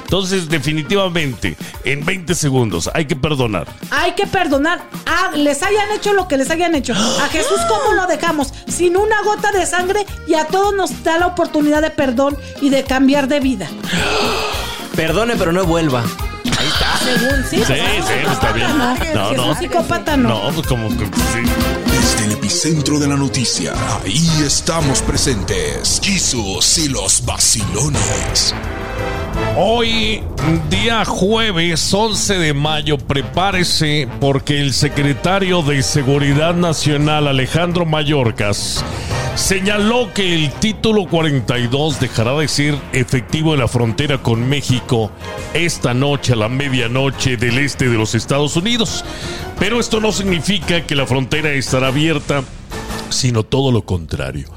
B: Entonces, definitivamente, en 20 segundos hay que perdonar.
E: Hay que perdonar. Ah, les hayan hecho lo que les hayan hecho. A Jesús, ¿cómo lo dejamos? Sin una gota de sangre y a todos nos da la oportunidad de perdón y de cambiar de vida.
C: Perdone, pero no vuelva.
E: Según, sí.
B: Sí,
E: pues,
B: sí,
E: no,
B: está bien.
E: No,
B: No,
E: Jesús
B: no.
E: psicópata no.
B: No, pues como que sí.
A: Desde el epicentro de la noticia, ahí estamos presentes. Jesus y los vacilones.
B: Hoy, día jueves 11 de mayo, prepárese porque el secretario de Seguridad Nacional, Alejandro Mayorkas, señaló que el título 42 dejará de ser efectivo en la frontera con México esta noche a la medianoche del este de los Estados Unidos. Pero esto no significa que la frontera estará abierta sino todo lo contrario.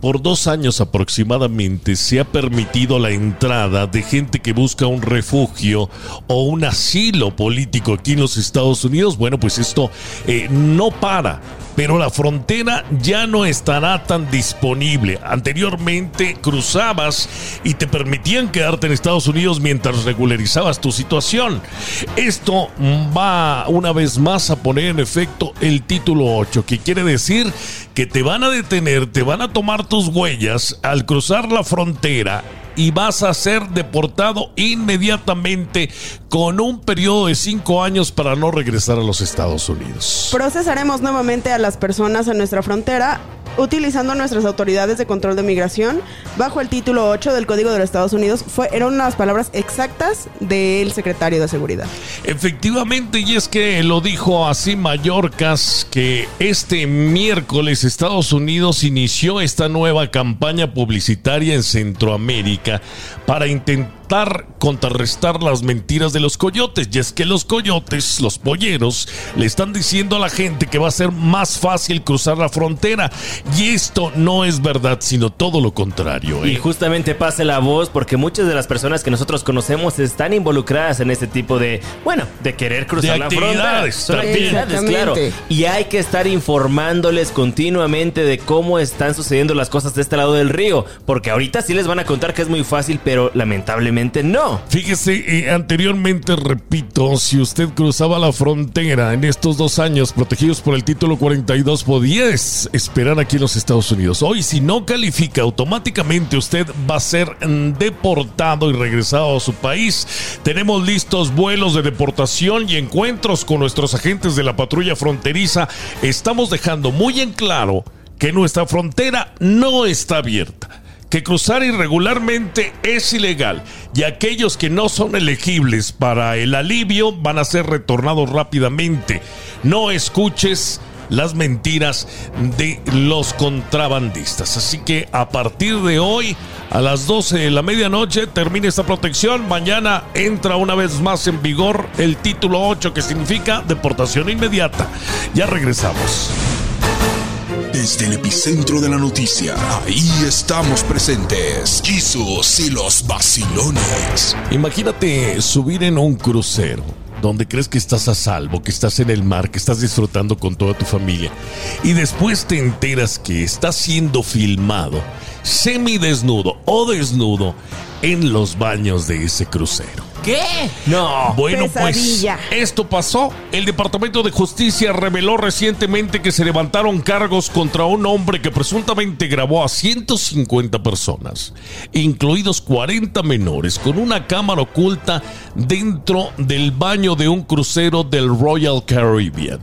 B: Por dos años aproximadamente se ha permitido la entrada de gente que busca un refugio o un asilo político aquí en los Estados Unidos. Bueno, pues esto eh, no para pero la frontera ya no estará tan disponible. Anteriormente cruzabas y te permitían quedarte en Estados Unidos mientras regularizabas tu situación. Esto va una vez más a poner en efecto el título 8, que quiere decir que te van a detener, te van a tomar tus huellas al cruzar la frontera y vas a ser deportado inmediatamente con un periodo de cinco años para no regresar a los Estados Unidos.
D: Procesaremos nuevamente a las personas en nuestra frontera utilizando nuestras autoridades de control de migración bajo el título 8 del Código de los Estados Unidos. Fue, eran unas palabras exactas del secretario de Seguridad.
B: Efectivamente, y es que lo dijo así Mallorcas, que este miércoles Estados Unidos inició esta nueva campaña publicitaria en Centroamérica para intentar contrarrestar las mentiras de los coyotes. Y es que los coyotes, los polleros, le están diciendo a la gente que va a ser más fácil cruzar la frontera. Y esto no es verdad, sino todo lo contrario.
C: Y
B: ¿eh?
C: justamente pase la voz porque muchas de las personas que nosotros conocemos están involucradas en este tipo de, bueno, de querer cruzar
B: De
C: la frontera. Son actividades, claro. Y hay que estar informándoles continuamente de cómo están sucediendo las cosas de este lado del río. Porque ahorita sí les van a contar que es muy fácil, pero lamentablemente no.
B: Fíjese, anteriormente, repito, si usted cruzaba la frontera en estos dos años protegidos por el título 42, podía es- esperar aquí en los Estados Unidos. Hoy, si no califica, automáticamente usted va a ser deportado y regresado a su país. Tenemos listos vuelos de deportación y encuentros con nuestros agentes de la patrulla fronteriza. Estamos dejando muy en claro que nuestra frontera no está abierta que cruzar irregularmente es ilegal y aquellos que no son elegibles para el alivio van a ser retornados rápidamente. No escuches las mentiras de los contrabandistas. Así que a partir de hoy, a las 12 de la medianoche, termina esta protección. Mañana entra una vez más en vigor el título 8, que significa deportación inmediata. Ya regresamos.
A: Desde el epicentro de la noticia, ahí estamos presentes. Jesus y los vacilones.
B: Imagínate subir en un crucero donde crees que estás a salvo, que estás en el mar, que estás disfrutando con toda tu familia y después te enteras que estás siendo filmado semidesnudo o desnudo en los baños de ese crucero.
C: ¿Qué? No.
B: Bueno,
D: Pesadilla.
B: pues esto pasó. El Departamento de Justicia reveló recientemente que se levantaron cargos contra un hombre que presuntamente grabó a 150 personas, incluidos 40 menores, con una cámara oculta dentro del baño de un crucero del Royal Caribbean.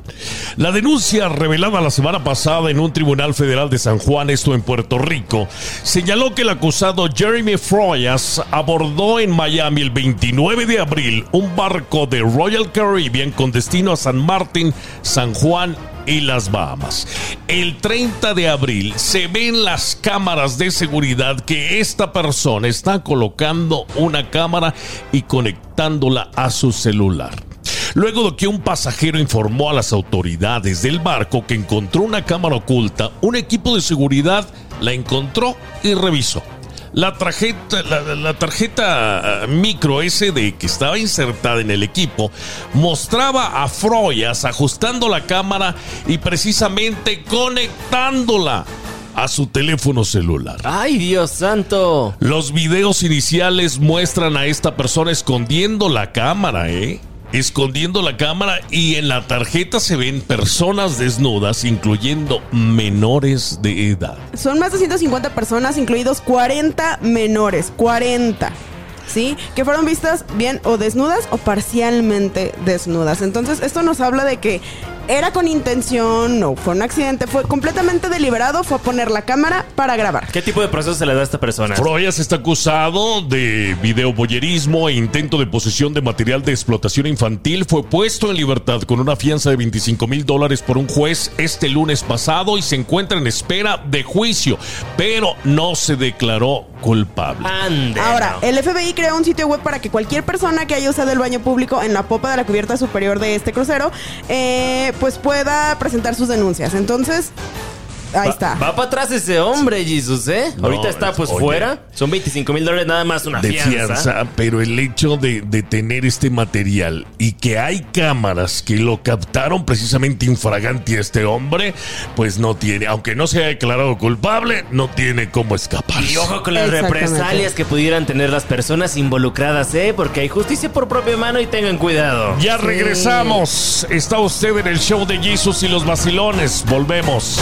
B: La denuncia revelada la semana pasada en un tribunal federal de San Juan, esto en Puerto Rico, señaló que el acusado Jeremy Froyas abordó en Miami el 29 de abril un barco de Royal Caribbean con destino a San Martín, San Juan y las Bahamas. El 30 de abril se ven las cámaras de seguridad que esta persona está colocando una cámara y conectándola a su celular. Luego de que un pasajero informó a las autoridades del barco que encontró una cámara oculta, un equipo de seguridad la encontró y revisó. La tarjeta, la, la tarjeta micro SD que estaba insertada en el equipo mostraba a Froyas ajustando la cámara y precisamente conectándola a su teléfono celular.
C: Ay, Dios santo.
B: Los videos iniciales muestran a esta persona escondiendo la cámara, ¿eh? Escondiendo la cámara y en la tarjeta se ven personas desnudas, incluyendo menores de edad.
D: Son más de 150 personas, incluidos 40 menores. 40. ¿Sí? Que fueron vistas bien o desnudas o parcialmente desnudas. Entonces, esto nos habla de que era con intención, no fue un accidente, fue completamente deliberado, fue a poner la cámara para grabar.
C: ¿Qué tipo de proceso se le da a esta persona?
B: Froyas está acusado de videoboyerismo e intento de posesión de material de explotación infantil. Fue puesto en libertad con una fianza de 25 mil dólares por un juez este lunes pasado y se encuentra en espera de juicio, pero no se declaró culpable.
C: Ande,
D: Ahora,
C: no.
D: el FBI creó un sitio web para que cualquier persona que haya usado el baño público en la popa de la cubierta superior de este crucero, eh, pues pueda presentar sus denuncias. Entonces, Ahí
C: Va-
D: está.
C: Va, para atrás ese hombre, Jesus, ¿eh?
B: No,
C: Ahorita está pues
B: oye.
C: fuera. Son 25 mil dólares nada más una
B: de
C: fianza.
B: fianza, pero el hecho de, de tener este material y que hay cámaras que lo captaron precisamente infraganti a este hombre, pues no tiene, aunque no se haya declarado culpable, no tiene cómo escapar.
C: Y ojo con las represalias que pudieran tener las personas involucradas, ¿eh? Porque hay justicia por propia mano y tengan cuidado.
B: Ya regresamos. Está usted en el show de Jesus y los vacilones. Volvemos.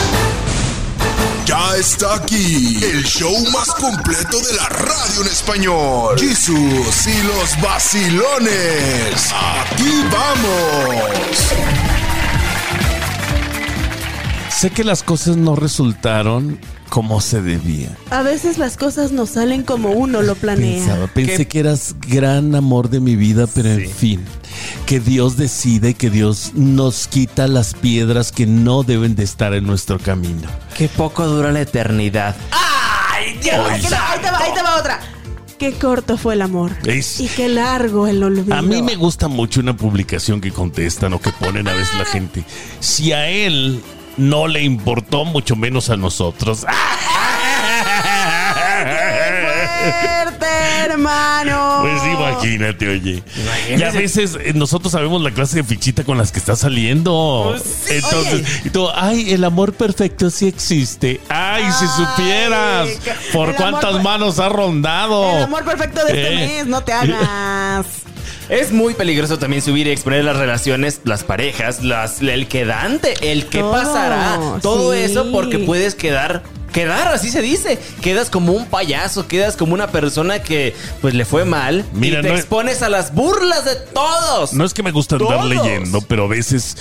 A: Ya está aquí el show más completo de la radio en español. Jesús y los vacilones. Aquí vamos.
B: Sé que las cosas no resultaron como se debía.
D: A veces las cosas no salen como uno lo planea.
B: Pensaba, pensé
C: ¿Qué?
B: que eras gran amor de mi vida, pero
C: Sí.
B: en fin, que Dios decide que Dios nos quita las piedras que no deben de estar en nuestro camino.
C: Qué poco dura la eternidad. ¡Ay, Dios!
D: Ahí te va, ahí te va, ahí te va otra. Qué corto fue el amor.
B: Es-
D: Y qué largo el olvido.
B: A mí me gusta mucho una publicación que contestan o que ponen a veces la gente. Si a él no le importó, mucho menos a nosotros.
D: fuerte, hermano.
B: Pues imagínate, oye. Y a veces eh, nosotros sabemos la clase de fichita con las que está saliendo.
C: Pues sí.
B: Entonces, y tú, ay, el amor perfecto sí existe. Ay, si supieras
D: que-
B: por cuántas
D: amor-
B: manos ha rondado.
D: El amor perfecto de este
B: Eh.
D: mes, no te hagas.
C: Es muy peligroso también subir y exponer las relaciones, las parejas, las, el quedante, el que pasará. Todo
D: sí.
C: eso porque puedes quedar. Quedar, así se dice. Quedas como un payaso, quedas como una persona que pues le fue mal.
B: Mira,
C: y te
B: no-
C: expones a las burlas de todos.
B: No es que me gusta andar
C: Todos.
B: leyendo, pero a veces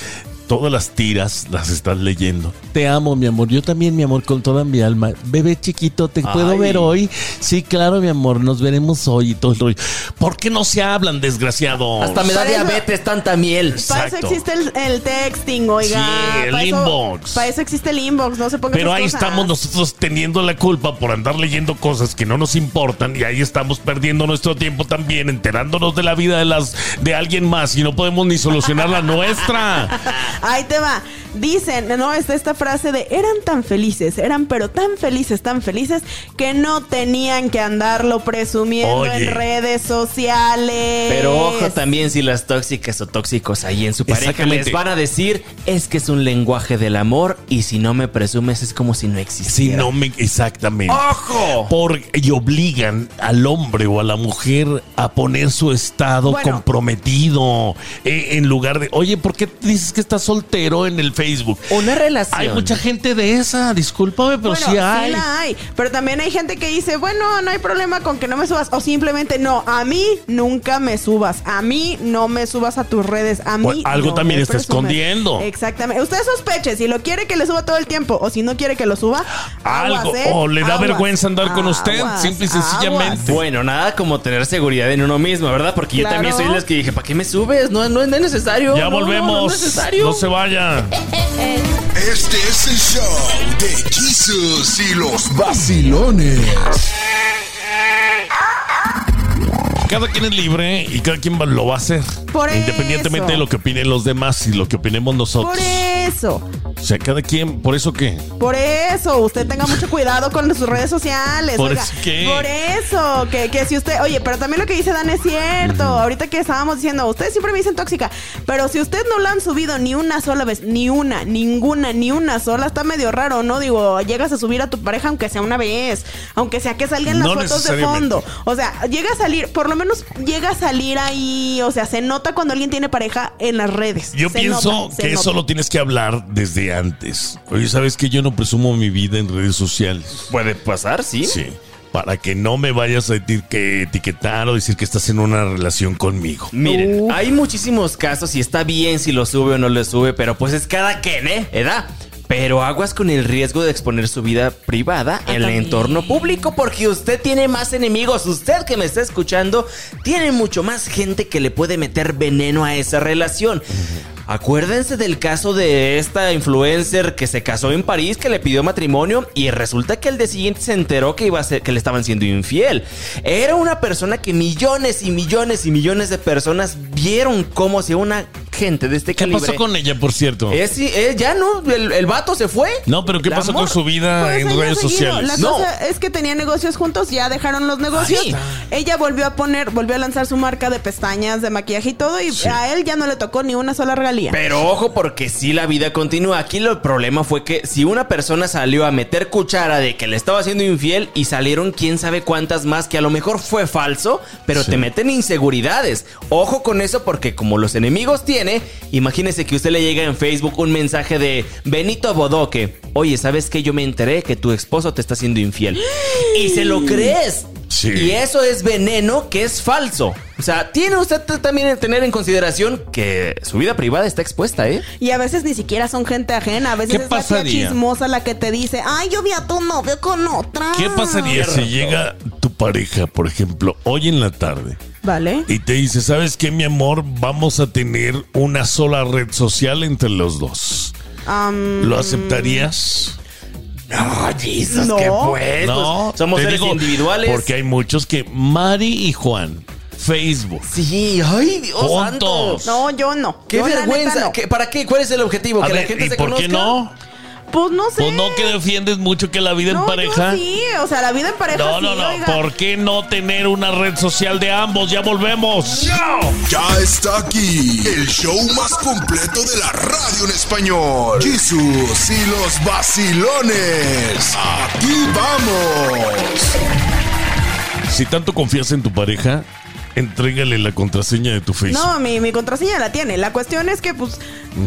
B: todas las tiras las estás leyendo. Te amo, mi amor. Yo también, mi amor, con toda mi alma. Bebé chiquito, ¿te puedo ver hoy? Sí, claro, mi amor. Nos veremos hoy y todo el rollo. ¿Por qué no se hablan, desgraciado?
C: Hasta me da
D: Para eso-
C: diabetes tanta miel.
D: Para eso existe el, el texting, oiga.
B: Sí, el
D: Para eso-
B: inbox.
D: Para eso existe el inbox, no se pongan
B: Pero ahí
D: cosas.
B: estamos nosotros teniendo la culpa por andar leyendo cosas que no nos importan y ahí estamos perdiendo nuestro tiempo también enterándonos de la vida de las de alguien más y no podemos ni solucionar la nuestra.
D: Ahí te va. Dicen, no, está esta frase de eran tan felices, eran pero tan felices, tan felices que no tenían que andarlo presumiendo
B: Oye.
D: en redes sociales.
C: Pero ojo también si las tóxicas o tóxicos ahí en su pareja les van a decir es que es un lenguaje del amor y si no me presumes es como si no
B: Si
C: existiera.
B: no me exactamente.
C: ¡Ojo!
B: Por, y obligan al hombre o a la mujer a poner su estado
D: Bueno.
B: comprometido eh, en lugar de, oye, ¿por qué dices que estás soltero en el Facebook?
C: Una relación.
B: Hay mucha gente de esa, discúlpame, pero
D: Bueno,
B: sí hay.
D: la hay. Pero también hay gente que dice, bueno, no hay problema con que no me subas. O simplemente, no, a mí nunca me subas. A mí no me subas a tus redes. A mí.
B: Pues algo
D: no
B: también
D: me
B: está escondiendo.
D: Exactamente. Usted sospeche si lo quiere que le suba todo el tiempo o si no quiere que lo suba.
B: Algo,
D: aguas, ¿eh?
B: o le da
D: Aguas,
B: vergüenza andar con usted,
D: aguas,
B: simple y sencillamente.
D: aguas.
C: Bueno, nada como tener seguridad en uno mismo, ¿verdad? Porque
D: Claro.
C: yo también soy de las que dije, ¿para qué me subes? No, no es necesario.
B: Ya
C: No, no,
B: volvemos.
C: No, es necesario.
B: No se vaya.
A: Este es el show de Jesús y los vacilones.
B: Cada quien es libre y cada quien lo va a hacer.
D: Por
B: Independientemente
D: eso.
B: de lo que opinen los demás y lo que opinemos nosotros.
D: Por eso,
B: O sea, cada quien, ¿por eso qué?
D: por eso, usted tenga mucho cuidado con sus redes sociales.
B: ¿Por
D: oiga.
B: eso qué?
D: Por eso, que, que si usted, oye, pero también lo que dice Dan es cierto. Ahorita que estábamos diciendo, ustedes siempre me dicen tóxica, pero si usted no lo han subido ni una sola vez, ni una, ninguna, ni una sola, está medio raro, ¿no? Digo, llegas a subir a tu pareja aunque sea una vez, aunque sea que salgan las
B: No
D: fotos de fondo. O sea, llega a salir, por lo menos llega a salir ahí, o sea, se nota cuando alguien tiene pareja en las redes.
B: Yo
D: Se
B: pienso
D: nota,
B: que eso
D: nota.
B: lo tienes que hablar desde antes. Oye, ¿sabes que yo no presumo mi vida en redes sociales?
C: Puede pasar, sí.
B: Sí. Para que no me vayas a eti- que etiquetar o decir que estás en una relación conmigo.
C: Miren, hay muchísimos casos y está bien si lo sube o no lo sube, pero pues es cada quien, ¿eh? ¿Edad? Pero aguas con el riesgo de exponer su vida privada en el
D: también.
C: entorno público porque usted tiene más enemigos. Usted que me está escuchando tiene mucho más gente que le puede meter veneno a esa relación. Acuérdense del caso de esta influencer que se casó en París, que le pidió matrimonio y resulta que el día siguiente se enteró que iba a ser, que le estaban siendo infiel. Era una persona que millones y millones y millones de personas vieron cómo hacía una gente de este
B: ¿Qué
C: calibre.
B: pasó con ella, por cierto?
C: Es, sí, eh, ya no, el, el vato se fue.
B: No, pero ¿qué
C: La
B: pasó con su vida
D: Pues
B: en redes
D: seguido.
B: sociales?
D: La
C: No.
D: cosa es que tenían negocios juntos, ya dejaron los negocios. Ella volvió a poner, volvió a lanzar su marca de pestañas, de maquillaje y todo, y a él ya no le tocó ni una sola regalía.
C: Pero ojo, porque si la vida continúa. Aquí lo- el problema fue que si una persona salió a meter cuchara de que le estaba haciendo infiel y salieron quién sabe cuántas más que a lo mejor fue falso, pero te meten inseguridades. Ojo con eso porque como los enemigos tiene, imagínese que usted le llega en Facebook un mensaje de Benito Bodoque. Oye, ¿sabes qué? Yo me enteré que tu esposo te está haciendo infiel. y se lo crees.
B: Sí.
C: Y eso es veneno que es falso. O sea, tiene usted también que tener en consideración que su vida privada está expuesta, ¿eh?
D: Y a veces ni siquiera son gente ajena, a veces
B: ¿Qué
D: es la tía
B: pasaría?
D: chismosa la que te dice, ay, yo vi a tu novio con otra.
B: ¿Qué pasaría si llega tu pareja, por ejemplo, hoy en la tarde
D: Vale.
B: y te dice, ¿sabes qué, mi amor? Vamos a tener una sola red social entre los dos. ¿Lo aceptarías?
C: No, Jesus,
D: No.
C: ¿qué pues?
B: No,
C: Pues, somos seres
B: digo,
C: individuales.
B: Porque hay muchos que Mari y Juan, Facebook.
C: Sí, ay, Dios
B: Juntos.
C: santo.
D: No, yo no.
C: Qué
D: Yo,
C: vergüenza.
D: neta, no.
C: ¿Qué- ¿Para qué? ¿Cuál es el objetivo?
B: A
C: ¿Que
B: ver,
C: la gente
B: ¿y
C: se
B: por
C: conozca?
B: qué no?
D: Pues no sé.
B: Pues no que defiendes mucho que la vida en
D: No,
B: pareja.
D: yo sí, o sea, la vida en pareja
B: No,
D: sí,
B: no, no.
D: oiga.
B: ¿Por qué no tener una red social de ambos? Ya volvemos.
A: Ya está aquí el show más completo de la radio en español. Jesús y los vacilones. Aquí vamos.
B: Si tanto confías en tu pareja, entrégale la contraseña de tu Facebook.
D: No, mi, mi contraseña la tiene. La cuestión es que, pues,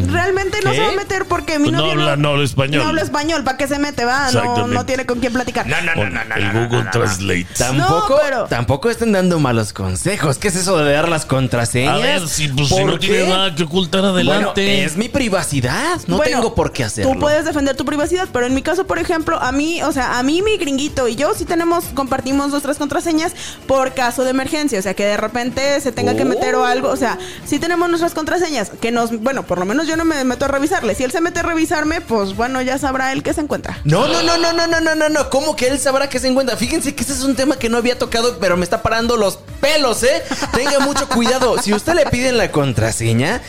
D: realmente no
C: ¿Qué?
D: se va a meter porque mi
B: Pues no
D: novio
B: habla- no habla español.
D: No habla español, ¿para qué se mete? Va, no,
B: Exactamente.
D: no tiene con quién platicar.
B: Con el Google Translate.
C: Tampoco,
D: No, pero-
C: tampoco estén dando malos consejos. ¿Qué es eso de dar las contraseñas?
B: A ver, si, pues, si
C: ¿Por
B: no
C: qué?
B: nada que ocultar
C: Bueno,
B: adelante.
C: es mi privacidad. No
D: Bueno,
C: tengo por qué hacerlo.
D: Tú puedes defender tu privacidad, pero en mi caso, por ejemplo, a mí, o sea, a mí mi gringuito y yo sí tenemos, compartimos nuestras contraseñas por caso de emergencia, o sea, que de repente se tenga que meter o algo, o sea, sí tenemos nuestras contraseñas, que nos, bueno, por lo menos yo no me meto a revisarle. Si él se mete a revisarme, pues bueno, ya sabrá él qué se encuentra.
C: No, no, no, no, no, no, no, no, no. ¿Cómo que él sabrá que se encuentra? Fíjense que ese es un tema que no había tocado, pero me está parando los pelos, ¿eh? Tenga mucho cuidado. Si usted le piden la contraseña.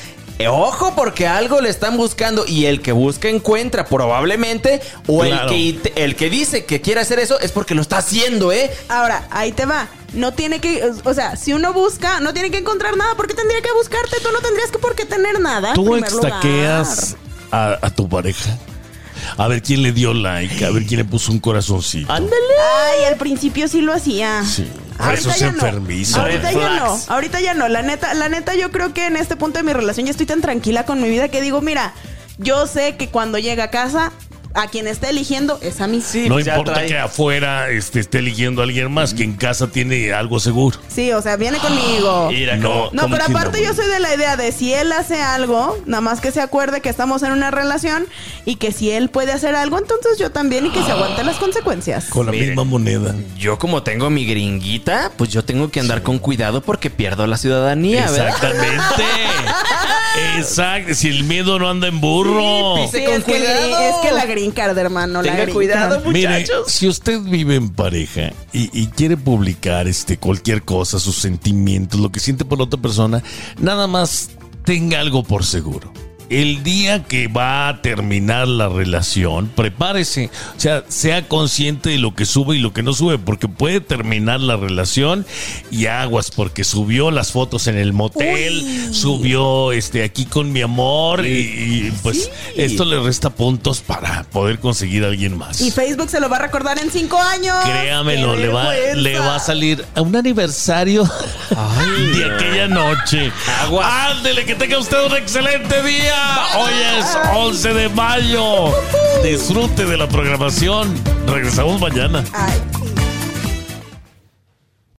C: Eh, Ojo, porque algo le están buscando y el que busca encuentra probablemente. O
B: Claro.
C: el, que, el que dice que quiere hacer eso es porque lo está haciendo, ¿eh?
D: Ahora, ahí te va. No tiene que, o sea, si uno busca, no tiene que encontrar nada. ¿Por qué tendría que buscarte? Tú no tendrías que por qué tener nada.
B: Tú extaqueas a, a tu pareja. A ver quién le dio like, a ver quién le puso un corazoncito.
C: Ándale.
D: Ay, al principio sí lo hacía.
B: Sí.
D: Ahorita
B: Eso es
D: ya no.
B: enfermizo.
D: Ahorita ya no. Ahorita ya no. La neta, la neta, yo creo que en este punto de mi relación ya estoy tan tranquila con mi vida que digo, mira, yo sé que cuando llega a casa, a quien esté eligiendo es a mí.
C: Sí,
B: no
C: pues
B: importa
C: trae-
B: que afuera este, esté eligiendo a alguien más, que en casa tiene algo seguro.
D: Sí, o sea, viene conmigo.
C: Mira,
B: No,
D: No,
B: ¿cómo
D: pero aparte
B: no?
D: yo soy de la idea de si él hace algo, nada más que se acuerde que estamos en una relación y que si él puede hacer algo, entonces yo también y que se aguante las consecuencias.
B: Con la misma moneda.
C: Yo como tengo mi gringuita, pues yo tengo que andar con cuidado porque pierdo la ciudadanía, ¿verdad?
B: Exacto. Si el miedo no anda en burro.
C: Sí,
D: Sí,
C: con
D: es, que el
C: cuidado.
D: green- es que la green card, hermano. la
C: Tenga
D: green
C: cuidado,
D: card.
B: Mire,
C: muchachos.
B: si usted vive en pareja y, y quiere publicar este cualquier cosa, sus sentimientos, lo que siente por la otra persona, nada más tenga algo por seguro. El día que va a terminar la relación, prepárese. O sea, sea consciente de lo que sube y lo que no sube, porque puede terminar la relación y aguas, porque subió las fotos en el motel, subió este aquí con mi amor y, y, pues
C: Sí.
B: esto le resta puntos para poder conseguir a alguien más.
D: Y Facebook se lo va a recordar en cinco años.
B: Créamelo,
D: ¡Qué
B: le va, le va a salir a un aniversario de aquella noche. Ándele, que tenga usted un excelente Hoy es 11 de mayo. Disfrute de la programación. Regresamos mañana.